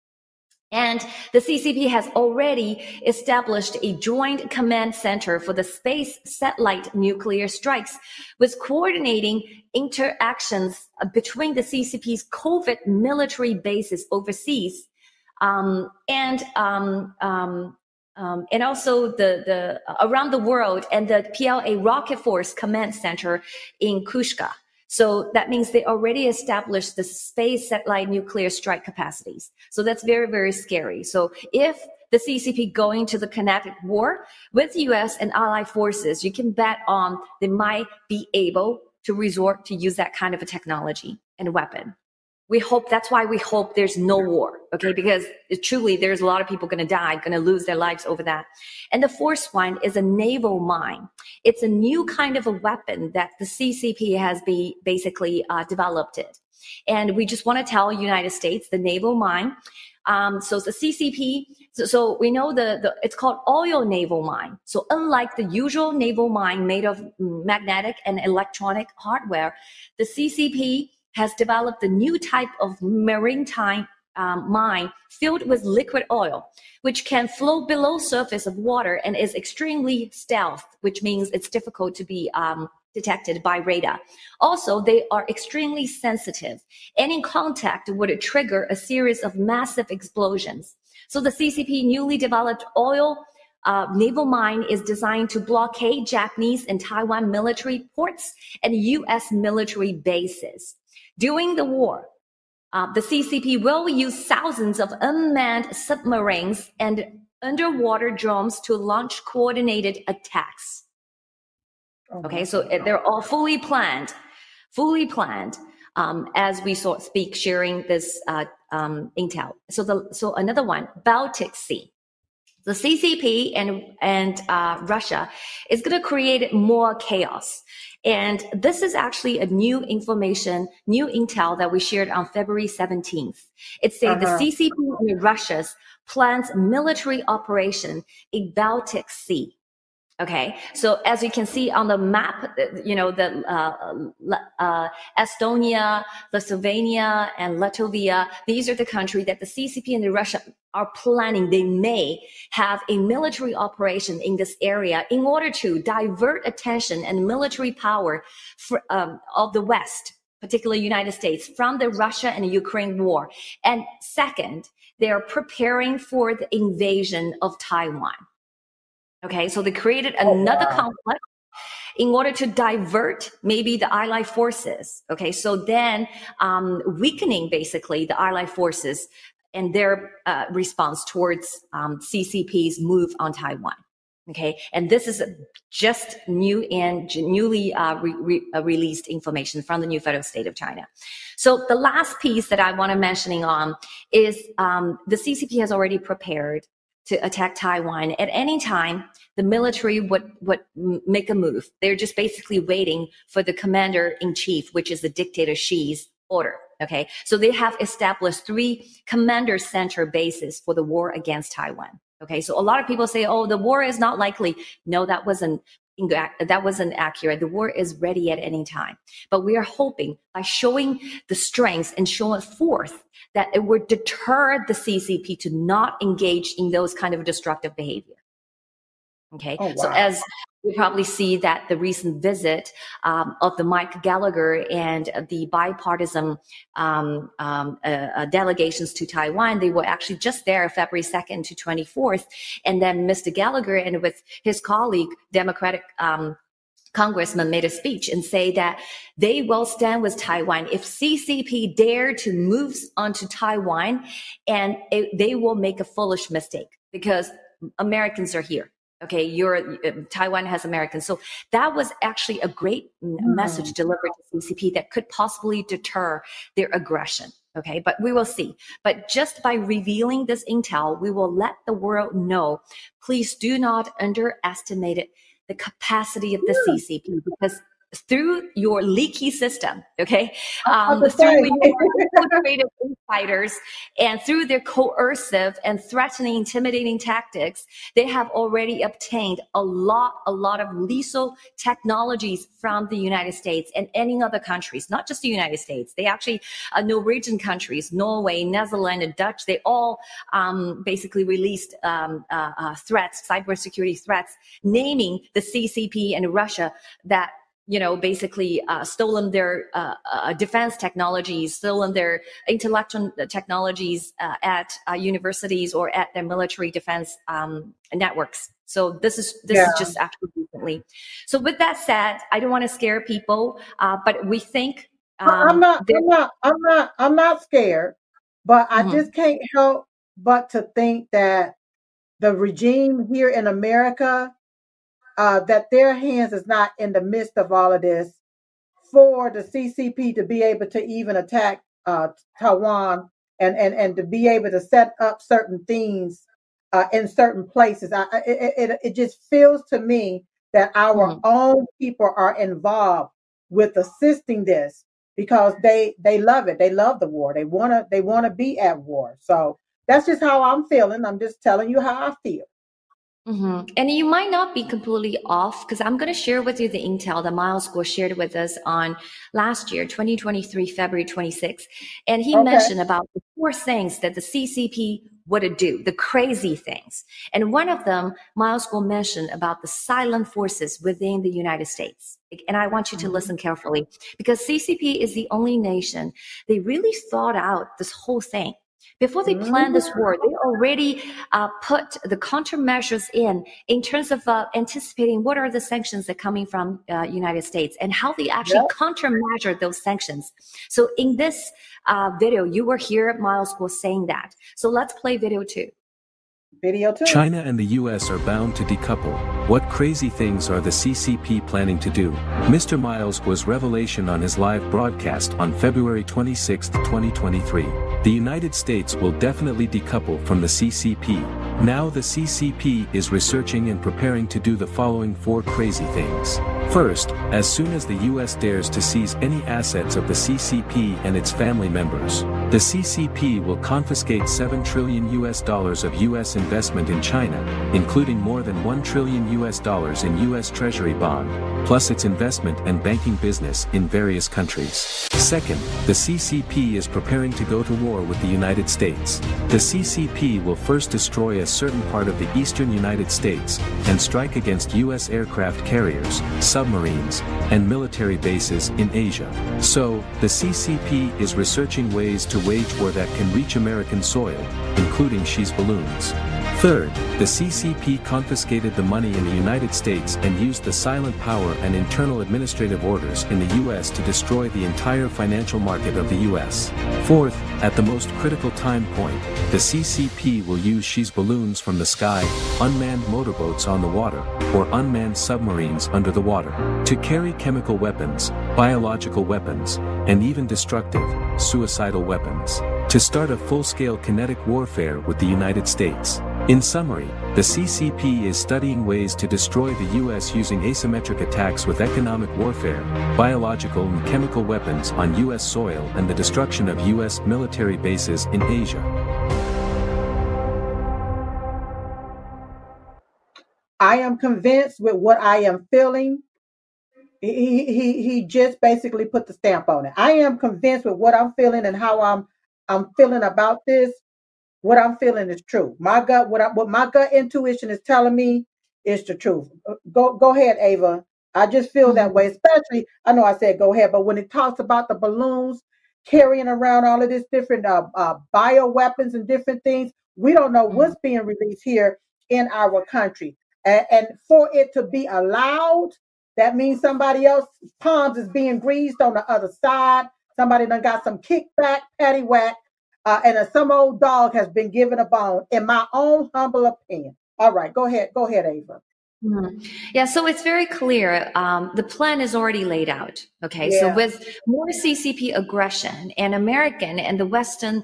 S2: And the CCP has already established a joint command center for the space satellite nuclear strikes with coordinating interactions between the CCP's covert military bases overseas um, and um, um, um, and also the, the around the world and the PLA Rocket Force Command Center in Kushka. So that means they already established the space satellite nuclear strike capacities. So that's very, very scary. So if the CCP going to the kinetic war with US and allied forces, you can bet on they might be able to resort to use that kind of a technology and weapon we hope that's why we hope there's no war okay? Because truly there's a lot of people going to die going to lose their lives over that. And the fourth one is a naval mine. It's a new kind of a weapon that the ccp has be basically uh, developed it. And we just want to tell united states the naval mine Um, so the CCP, so, so, we know the, the, it's called oil naval mine. So unlike the usual naval mine made of magnetic and electronic hardware, the CCP has developed a new type of maritime um, mine filled with liquid oil, which can flow below surface of water and is extremely stealth, which means it's difficult to be um, detected by radar. Also, they are extremely sensitive. Any contact would trigger a series of massive explosions. So the CCP newly developed oil uh, naval mine is designed to blockade Japanese and Taiwan military ports and U.S. military bases. During the war, uh, the CCP will use thousands of unmanned submarines and underwater drones to launch coordinated attacks. Oh okay, so they're all fully planned, fully planned um, as we sort speak, sharing this uh, um, intel. So the so another one, Baltic Sea. The CCP and and uh, Russia is going to create more chaos. And this is actually a new information, new intel that we shared on February 17th. It said uh-huh. the CCP in Russia's plans military operation in Baltic Sea. Okay, so as you can see on the map, you know, the uh, uh, Estonia, Lithuania, and Latvia, these are the countries that the CCP and the Russia are planning. They may have a military operation in this area in order to divert attention and military power for, um, of the West, particularly United States, from the Russia and Ukraine war. And second, they are preparing for the invasion of Taiwan. Okay, so they created oh, another wow. complex in order to divert maybe the allied forces. Okay, so then um, weakening basically the allied forces and their uh, response towards um, CCP's move on Taiwan. Okay, and this is just new and newly uh, re- re- uh, released information from the new federal state of China. So the last piece that I want to mentioning on is um, the CCP has already prepared to attack Taiwan at any time, the military would, would make a move. They're just basically waiting for the commander in chief, which is the dictator Xi's order. Okay. So they have established three commander center bases for the war against Taiwan. Okay. So a lot of people say, oh, the war is not likely. No, that wasn't that wasn't accurate. The war is ready at any time. But we are hoping by showing the strengths and showing forth that it would deter the CCP to not engage in those kind of destructive behavior. Okay. Oh, wow. So as we probably see that the recent visit um, of the Mike Gallagher and the bipartisan um, um, uh, uh, delegations to Taiwan, they were actually just there February 2nd to 24th. And then Mr. Gallagher and with his colleague, Democratic um, congressman made a speech and say that they will stand with Taiwan if CCP dare to move onto Taiwan and it, they will make a foolish mistake because Americans are here okay you're uh, taiwan has americans. So that was actually a great mm. message delivered to ccp that could possibly deter their aggression okay? But we will see. But just by revealing this intel we will let the world know please do not underestimate it, the capacity of the ccp because through your leaky system, okay, um, through your insiders and through their coercive and threatening, intimidating tactics, they have already obtained a lot, a lot of lethal technologies from the United States and any other countries, not just the United States. They actually, uh, Norwegian countries, Norway, Netherlands, and Dutch, they all um, basically released um, uh, uh, threats, cybersecurity threats, naming the CCP and Russia that you know, basically uh, stolen their uh, uh, defense technologies, stolen their intellectual technologies uh, at uh, universities or at their military defense um, networks. So this is this yeah. is just actually recently. So with that said, I don't want to scare people, uh, but we think
S1: um, I'm not. I'm not. I'm not. I'm not scared, but I mm-hmm. just can't help but to think that the regime here in America uh, that their hands is not in the midst of all of this for the CCP to be able to even attack uh, Taiwan and, and, and to be able to set up certain things uh, in certain places. I, it, it, it just feels to me that our mm. own people are involved with assisting this because they they love it. They love the war. They wanna they wanna be at war. So that's just how I'm feeling. I'm just telling you how I feel.
S2: Mm-hmm. And you might not be completely off because I'm going to share with you the intel that Miles Guo shared with us on last year, 2023, February 26th. And he okay. mentioned about the four things that the CCP would do, the crazy things. And one of them, Miles Guo mentioned about the silent forces within the United States. And I want you to mm-hmm. listen carefully because CCP is the only nation, they really thought out this whole thing before they plan this war, they already uh, put the countermeasures in in terms of uh, anticipating what are the sanctions that are coming from uh, United States and how they actually yep. countermeasure those sanctions. So in this uh, video, you were here, Miles was saying that. So let's play video two.
S5: China and the US are bound to decouple. What crazy things are the CCP planning to do? Mr. Miles was revelation on his live broadcast on February 26, 2023. The United States will definitely decouple from the CCP. Now the CCP is researching and preparing to do the following four crazy things. First, as soon as the US dares to seize any assets of the CCP and its family members, the CCP will confiscate 7 trillion US dollars of US investment in China, including more than 1 trillion US dollars in US Treasury bond, plus its investment and banking business in various countries. Second, the CCP is preparing to go to war with the United States. The CCP will first destroy a certain part of the eastern United States and strike against US aircraft carriers, submarines, and military bases in Asia. So, the CCP is researching ways to wage war that can reach American soil, including Xi's balloons. Third, the CCP confiscated the money in the United States and used the silent power and internal administrative orders in the US to destroy the entire financial market of the US. Fourth, at the most critical time point, the CCP will use Xi's balloons from the sky, unmanned motorboats on the water, or unmanned submarines under the water, to carry chemical weapons, biological weapons, and even destructive, suicidal weapons, to start a full-scale kinetic warfare with the United States. In summary, the CCP is studying ways to destroy the U.S. using asymmetric attacks with economic warfare, biological and chemical weapons on U.S. soil and the destruction of U.S. military bases in Asia.
S1: I am convinced with what I am feeling. He, he, he just basically put the stamp on it. I am convinced with what I'm feeling and how I'm I'm feeling about this what I'm feeling is true. My gut, what I, what my gut intuition is telling me is the truth. Uh, go go ahead, Ava. I just feel that mm-hmm. way. Especially, I know I said go ahead, but when it talks about the balloons carrying around all of this different uh, uh, bio weapons and different things, we don't know what's mm-hmm. being released here in our country. And, and for it to be allowed, that means somebody else's palms is being greased on the other side. Somebody done got some kickback, patty whack, uh, and a, some old dog has been given a bone, in my own humble opinion. All right, go ahead, go ahead, Ava.
S2: Mm-hmm. Yeah, so it's very clear. Um, the plan is already laid out. Okay, yeah. so with more CCP aggression, and American and the Western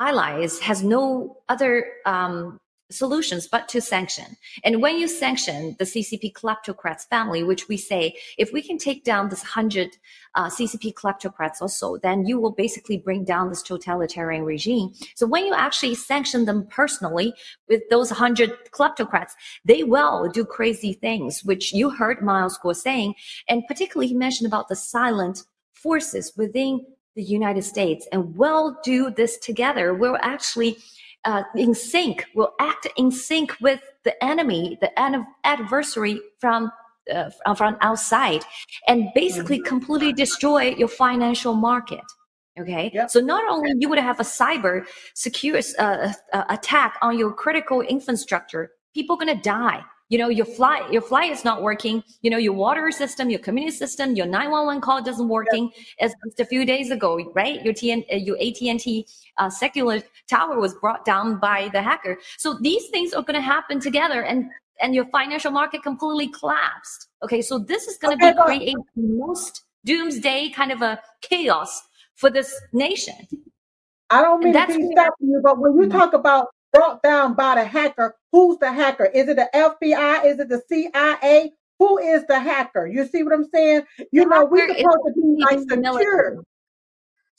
S2: allies has no other um, solutions but to sanction. And when you sanction the CCP kleptocrats family, which we say, if we can take down this 100 uh, CCP kleptocrats also, then you will basically bring down this totalitarian regime. So when you actually sanction them personally with those 100 kleptocrats, they will do crazy things, which you heard Miles Guo saying. And particularly he mentioned about the silent forces within the United States and we'll do this together. We'll actually uh, in sync, will act in sync with the enemy, the adversary from uh, from outside, and basically mm-hmm. completely destroy your financial market. Okay, yep. so not only you would have a cyber secure uh, uh, attack on your critical infrastructure, people gonna die you know your flight your flight is not working. You know your water system your community system your 911 call doesn't working yeah. as just a few days ago right? Your TN, uh, your AT&T uh, cellular tower was brought down by the hacker. So these things are going to happen together and and your financial market completely collapsed. Okay so this is going to okay, be creating most doomsday kind of a chaos for this nation.
S1: I don't mean to be stopping you, but when you mm-hmm. talk about brought down by the hacker. Who's the hacker? Is it the FBI? Is it the CIA? Who is the hacker? You see what I'm saying? You the know, we're supposed to be like secure.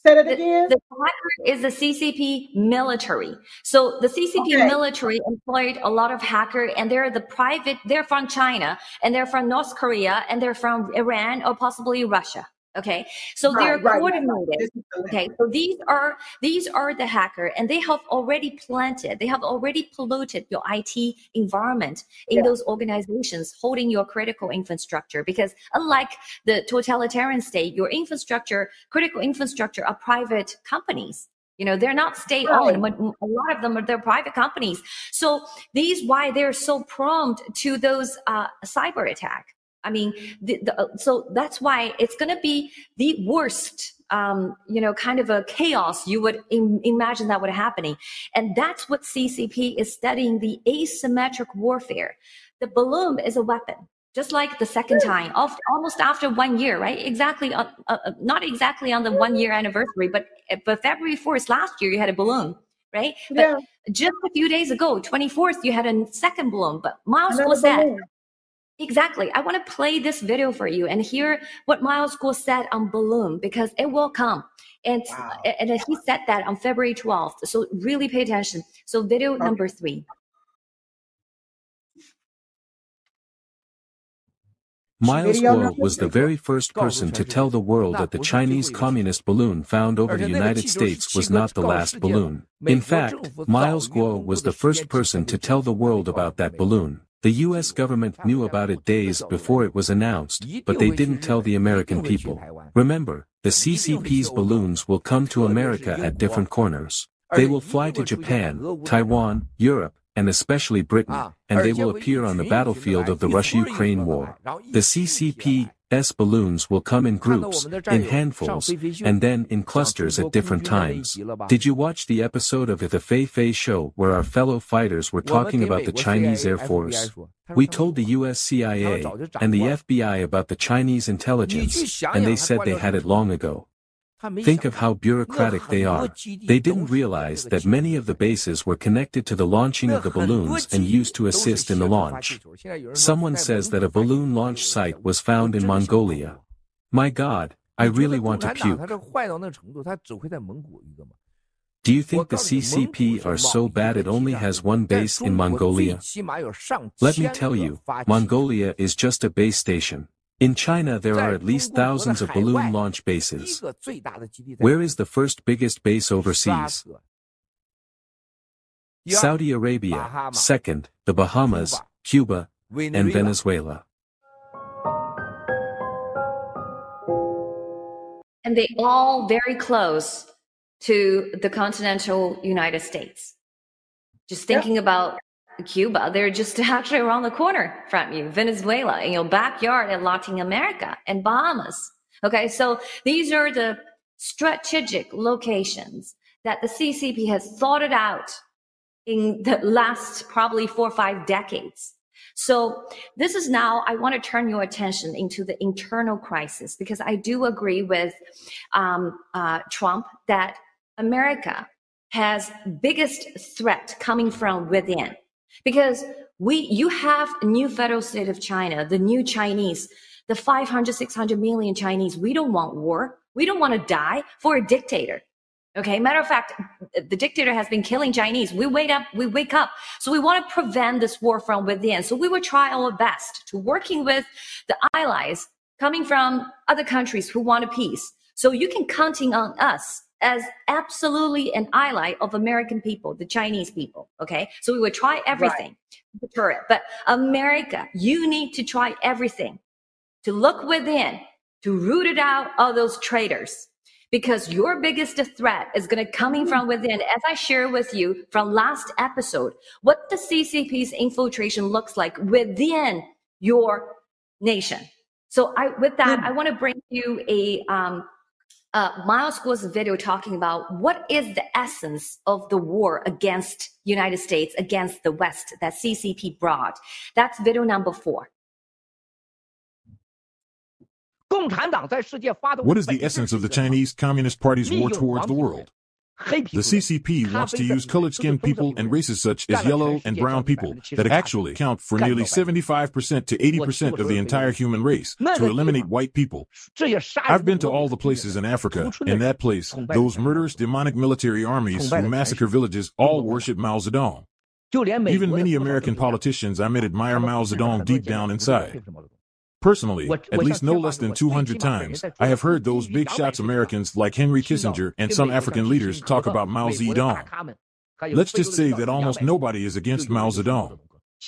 S1: Say it
S2: The,
S1: again.
S2: the hacker is the CCP military. So the CCP
S1: Okay.
S2: military employed a lot of hacker and they're the private, they're from China and they're from North Korea and they're from Iran or possibly Russia. Okay. So they're
S1: Right, right.
S2: coordinated.
S1: Is.
S2: Okay, so these are these are the hacker, and they have already planted, they have already polluted your IT environment in
S1: Yeah.
S2: those organizations holding your critical infrastructure. Because unlike the totalitarian state, your infrastructure, critical infrastructure, are private companies. You know, they're not state owned.
S1: Right.
S2: A lot of them are they're private companies. So these why they're so prompt to those uh, cyber attack. I mean, the, the, uh, so that's why it's going to be the worst, um, you know, kind of a chaos you would Im- imagine that would happening. And that's what CCP is studying the asymmetric warfare. The balloon is a weapon. Just like the second time, of, almost after one year, right? Exactly, uh, uh, uh, not exactly on the one year anniversary, but but February fourth last year you had a balloon, right? But
S1: Yeah.
S2: just a few days ago, twenty fourth, you had a second balloon. But Miles
S1: Another
S2: was said,
S1: balloon.
S2: Exactly. I want to play this video for you and hear what Miles Guo said on balloon because it will come. And
S1: Wow.
S2: and he said that on February 12th. So really pay attention. So video
S1: Okay.
S2: number three.
S5: Miles
S1: Video
S5: Guo was the very first person to tell the world that the Chinese communist balloon found over the United States was not the last balloon. In fact, Miles Guo was the first person to tell the world about that balloon. The US government knew about it days before it was announced, but they didn't tell the American people. Remember, the CCP's balloons will come to America at different corners. They will fly to Japan, Taiwan, Europe, and especially Britain, and they will appear on the battlefield of the Russia-Ukraine war. The CCP's balloons will come in groups, in handfuls, and then in clusters at different times. Did you watch the episode of The Fei Fei Show where our fellow fighters were talking about the Chinese Air Force? We told the US CIA and the FBI about the Chinese intelligence, and they said they had it long ago. Think of how bureaucratic they are. They didn't realize that many of the bases were connected to the launching of the balloons and used to assist in the launch. Someone says that a balloon launch site was found in Mongolia. My God, I really want to puke. Do you think the CCP are so bad it only has one base in Mongolia? Let me tell you, Mongolia is just a base station. In China, there are at least thousands of balloon launch bases. Where is the first biggest base overseas? Saudi Arabia, second, the Bahamas, Cuba, and Venezuela.
S2: And they all very close to the continental United States. Just thinking about Cuba, they're just actually around the corner from you. Venezuela, in your backyard in Latin America and Bahamas. Okay, so these are the strategic locations that the CCP has thought it out in the last probably four or five decades. So this is now, I want to turn your attention into the internal crisis because I do agree with um, uh, Trump that America has biggest threat coming from within because we you have new federal state of china the new chinese the 500 600 million chinese. We don't want war. We don't want to die for a dictator. Okay? Matter of fact the dictator has been killing chinese. We wake up we wake up. So we want to prevent this war from within. So we will try our best to working with the allies coming from other countries who want a peace. So you can counting on us as absolutely an ally of American people, the Chinese people. Okay. So we would try everything to deter it. But America, you need to try everything to look within, to root it out all those traitors. Because your biggest threat is going to coming from within, as I share with you from last episode, what the CCP's infiltration looks like within your nation. So I, with that, I want to bring you a, um, uh, Miles Guo's video talking about what is the essence of the war against United States, against the West that CCP brought. That's video number four.
S6: What is the essence of the Chinese Communist Party's war towards the world? The CCP wants to use colored skinned people and races such as yellow and brown people that actually count for nearly 75% to 80% of the entire human race to eliminate white people. I've been to all the places in Africa. In that place, those murderous demonic military armies who massacre villages all worship Mao Zedong. Even many American politicians I met admire Mao Zedong deep down inside. Personally, at least no less than 200 times, I have heard those big shots Americans like Henry Kissinger and some African leaders talk about Mao Zedong. Let's just say that almost nobody is against Mao Zedong.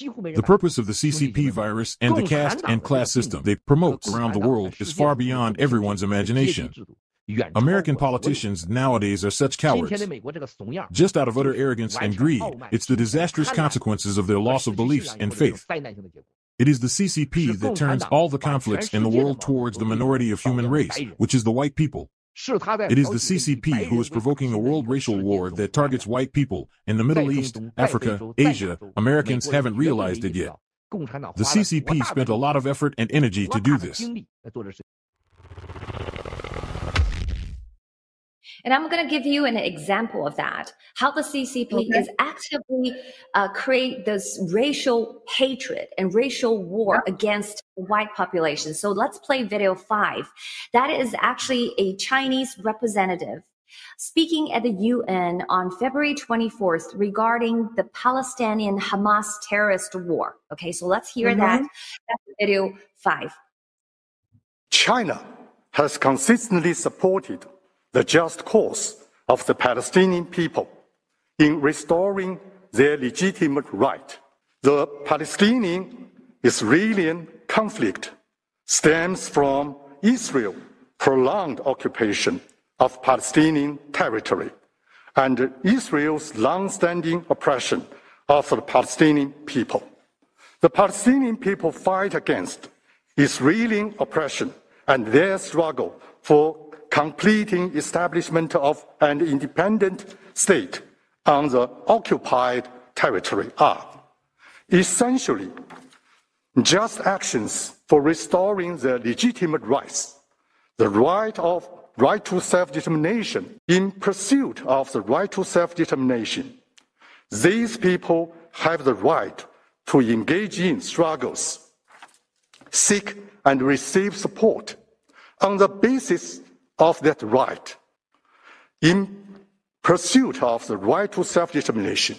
S6: The purpose of the CCP virus and the caste and class system they promote around the world is far beyond everyone's imagination. American politicians nowadays are such cowards. Just out of utter arrogance and greed, it's the disastrous consequences of their loss of beliefs and faith. It is the CCP that turns all the conflicts in the world towards the minority of human race, which is the white people. It is the CCP who is provoking a world racial war that targets white people in the Middle East, Africa, Asia. Americans haven't realized it yet. The CCP spent a lot of effort and energy to do this.
S2: And I'm going to give you an example of that, how the CCP okay. is actively uh, create this racial hatred and racial war yeah. against the white population. So let's play video five. That is actually a Chinese representative speaking at the UN on February 24th regarding the Palestinian Hamas terrorist war. Okay, so let's hear mm-hmm. that. That's video five.
S7: China has consistently supported the just cause of the Palestinian people in restoring their legitimate right. The Palestinian Israeli conflict stems from Israel's prolonged occupation of Palestinian territory and Israel's long-standing oppression of the Palestinian people. The Palestinian people fight against Israeli oppression and their struggle for completing establishment of an independent state on the occupied territory are essentially just actions for restoring the legitimate rights, the right of right to self-determination in pursuit of the right to self-determination. These people have the right to engage in struggles, seek and receive support on the basis of that right in pursuit of the right to self-determination.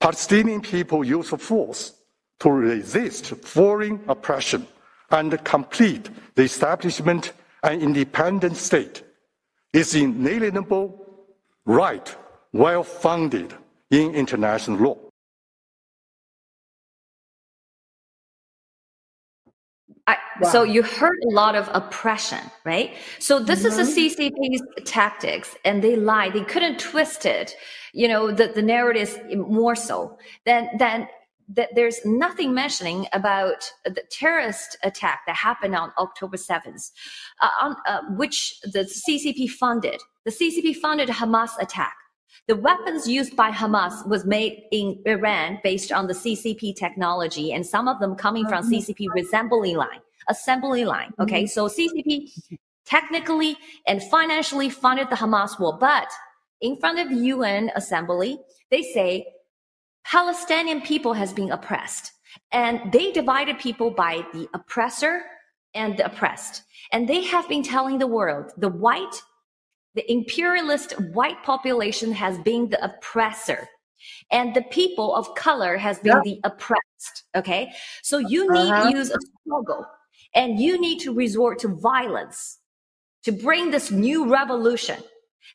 S7: Palestinian people use force to resist foreign oppression and complete the establishment of an independent state is an inalienable right well founded in international law.
S2: I, wow. So you heard a lot of oppression, right? So this mm-hmm. is the CCP's tactics, and they lie. They couldn't twist it. You know, the, the narrative more so than than that. There's nothing mentioning about the terrorist attack that happened on October seventh, uh, on uh, which the CCP funded. The CCP funded Hamas attack. The weapons used by Hamas was made in Iran based on the CCP technology, and some of them coming from mm-hmm. CCP assembly line, assembly line. Okay, mm-hmm. so CCP technically and financially funded the Hamas war, but in front of the UN assembly, they say Palestinian people has been oppressed, and they divided people by the oppressor and the oppressed, and they have been telling the world the white the imperialist white population has been the oppressor and the people of color has been yep. the oppressed okay? So you need uh-huh. to use a struggle and you need to resort to violence to bring this new revolution.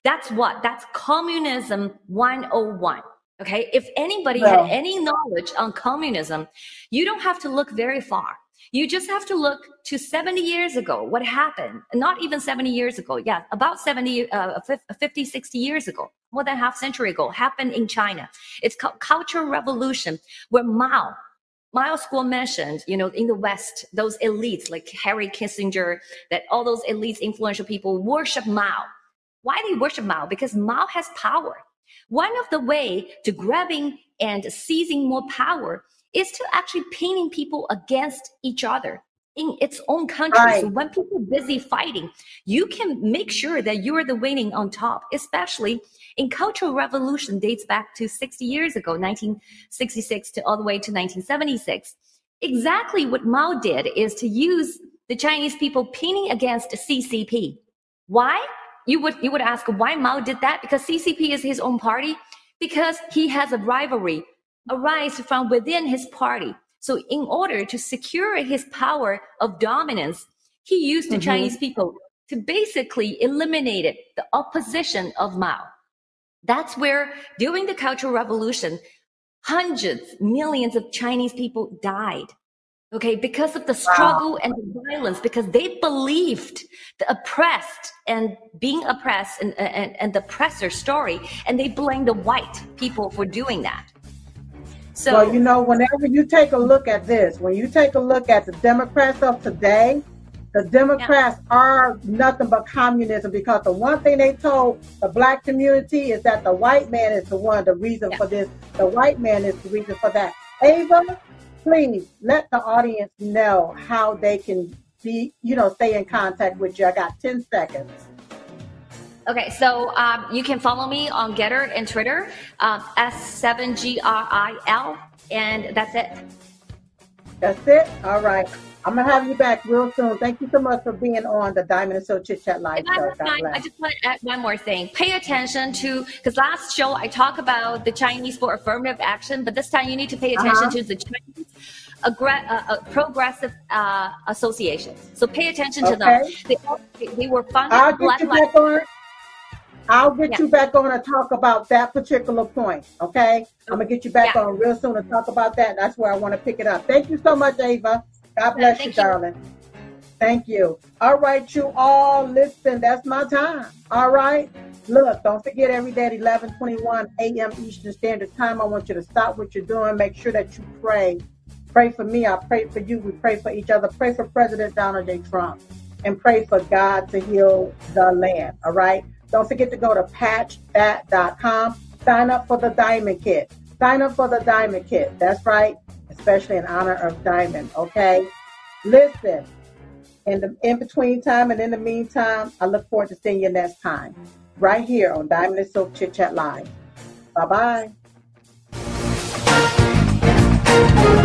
S2: That's what that's communism 101 okay? If anybody had any knowledge on communism you don't have to look very far you just have to look to 70 years ago, what happened. Not even 70 years ago. Yeah, about 70, uh, 50, 60 years ago, more than half century ago, happened in China. It's called Cultural Revolution, where Mao, Miles Guo mentioned, you know, in the West, those elites like Harry Kissinger, that all those elites, influential people worship Mao. Why do they worship Mao? Because Mao has power. One of the way to grabbing and seizing more power is to actually pinning people against each other. in its own country. Right. So when people busy fighting, you can make sure that you are the winning on top, especially in Cultural Revolution dates back to 60 years ago, 1966 to all the way to 1976. Exactly what Mao did is to use the Chinese people pinning against CCP. Why? You would you would ask why Mao did that? Because CCP is his own party. Because he has a rivalry arise from within his party. So in order to secure his power of dominance, he used the mm-hmm. Chinese people to basically eliminate the opposition of Mao. That's where during the Cultural Revolution, hundreds, millions of Chinese people died. Okay, because of the struggle wow. and the violence, because they believed the oppressed and being oppressed and, and, and the oppressor story, and they blamed the white people for doing that.
S1: So, well, you know, whenever you take a look at this, when you take a look at the Democrats of today, the Democrats yeah. are nothing but communism because the one thing they told the black community is that the white man is the one, the reason yeah. for this. The white man is the reason for that. Ava, please let the audience know how they can be, you know, stay in contact with you. I got 10 seconds.
S2: Okay, so um, you can follow me on GETTR and Twitter, um, S7GRIL, and that's it.
S1: That's it? All right. I'm gonna have you back real soon. Thank you so much for being on the Diamond and Silk Chit Chat Live show.
S2: I just want to add one more thing. Pay attention to because last show I talked about the Chinese for affirmative action, but this time you need to pay attention uh-huh. to the Chinese aggra- uh, uh, progressive uh, association. So pay attention to them. They, they were funded.
S1: I'll get you back on. I'll get yeah. you back on and talk about that particular point. Okay, I'm gonna get you back yeah. on real soon and talk about that. That's where I want to pick it up. Thank you so much, Ava. God uh, bless you, you, darling. Thank you. All right, you all listen. That's my time. All right. Look, don't forget every day at 11 21 a.m. Eastern Standard Time. I want you to stop what you're doing. Make sure that you pray. Pray for me. I pray for you. We pray for each other. Pray for President Donald J. Trump and pray for God to heal the land. All right. Don't forget to go to patchthat.com. Sign up for the Diamond Kit. Sign up for the Diamond Kit. That's right especially in honor of Diamond. Okay, listen. In the in between time and in the meantime, I look forward to seeing you next time, right here on Diamond and Silk Chit Chat Live. Bye bye.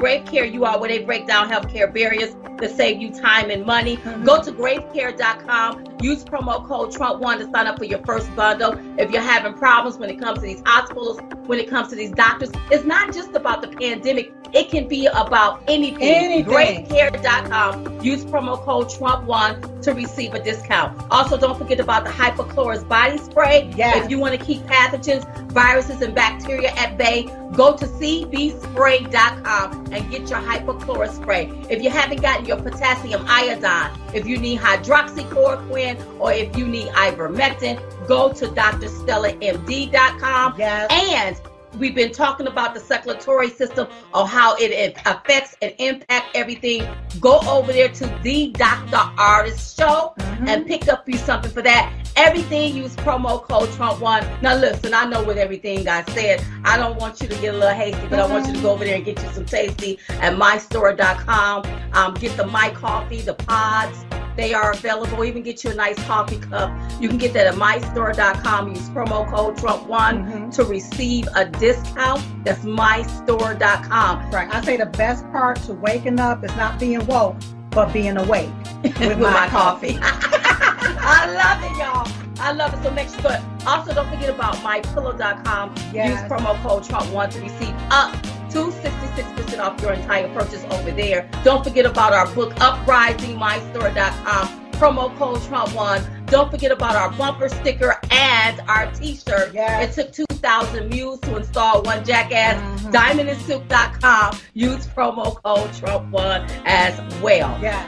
S8: Grave Care, you are where they break down healthcare barriers to save you time and money. Mm-hmm. Go to gravecare.com. Use promo code Trump1 to sign up for your first bundle. If you're having problems when it comes to these hospitals, when it comes to these doctors, it's not just about the pandemic. It can be about anything. anything. Gravecare.com. Use promo code Trump1 to receive a discount. Also, don't forget about the hypochlorous body spray. Yes. If you want to keep pathogens, viruses, and bacteria at bay, go to cbspray.com and get your hypochlorous spray. If you haven't gotten your potassium iodine, if you need hydroxychloroquine, or if you need ivermectin, go to drstellamd.com. Yes. And we've been talking about the circulatory system of how it affects and impact everything. Go over there to the Dr. Ardis Show mm-hmm. and pick up you something for that. Everything use promo code Trump1. Now listen, I know with everything I said, I don't want you to get a little hasty, but mm-hmm. I want you to go over there and get you some tasty at mystore.com. Um, get the my coffee, the pods they are available. Even get you a nice coffee cup. You can get that at mystore.com. Use promo code Trump1 mm-hmm. to receive a discount. That's mystore.com.
S1: Right. I say the best part to waking up is not being woke, but being awake
S8: with, with my, my, coffee. I love it, y'all. I love it. So make sure. But also don't forget about mypillow.com. Yes. Use promo code Trump1 to receive up to 66% off your entire purchase over there. Don't forget about our book, uprisingmystore.com. Promo code Trump1. Don't forget about our bumper sticker and our t-shirt. Yes. It took 2,000 mules to install one jackass. Mm-hmm. Diamondandsilk.com. Use promo code Trump1 as well.
S1: Yeah.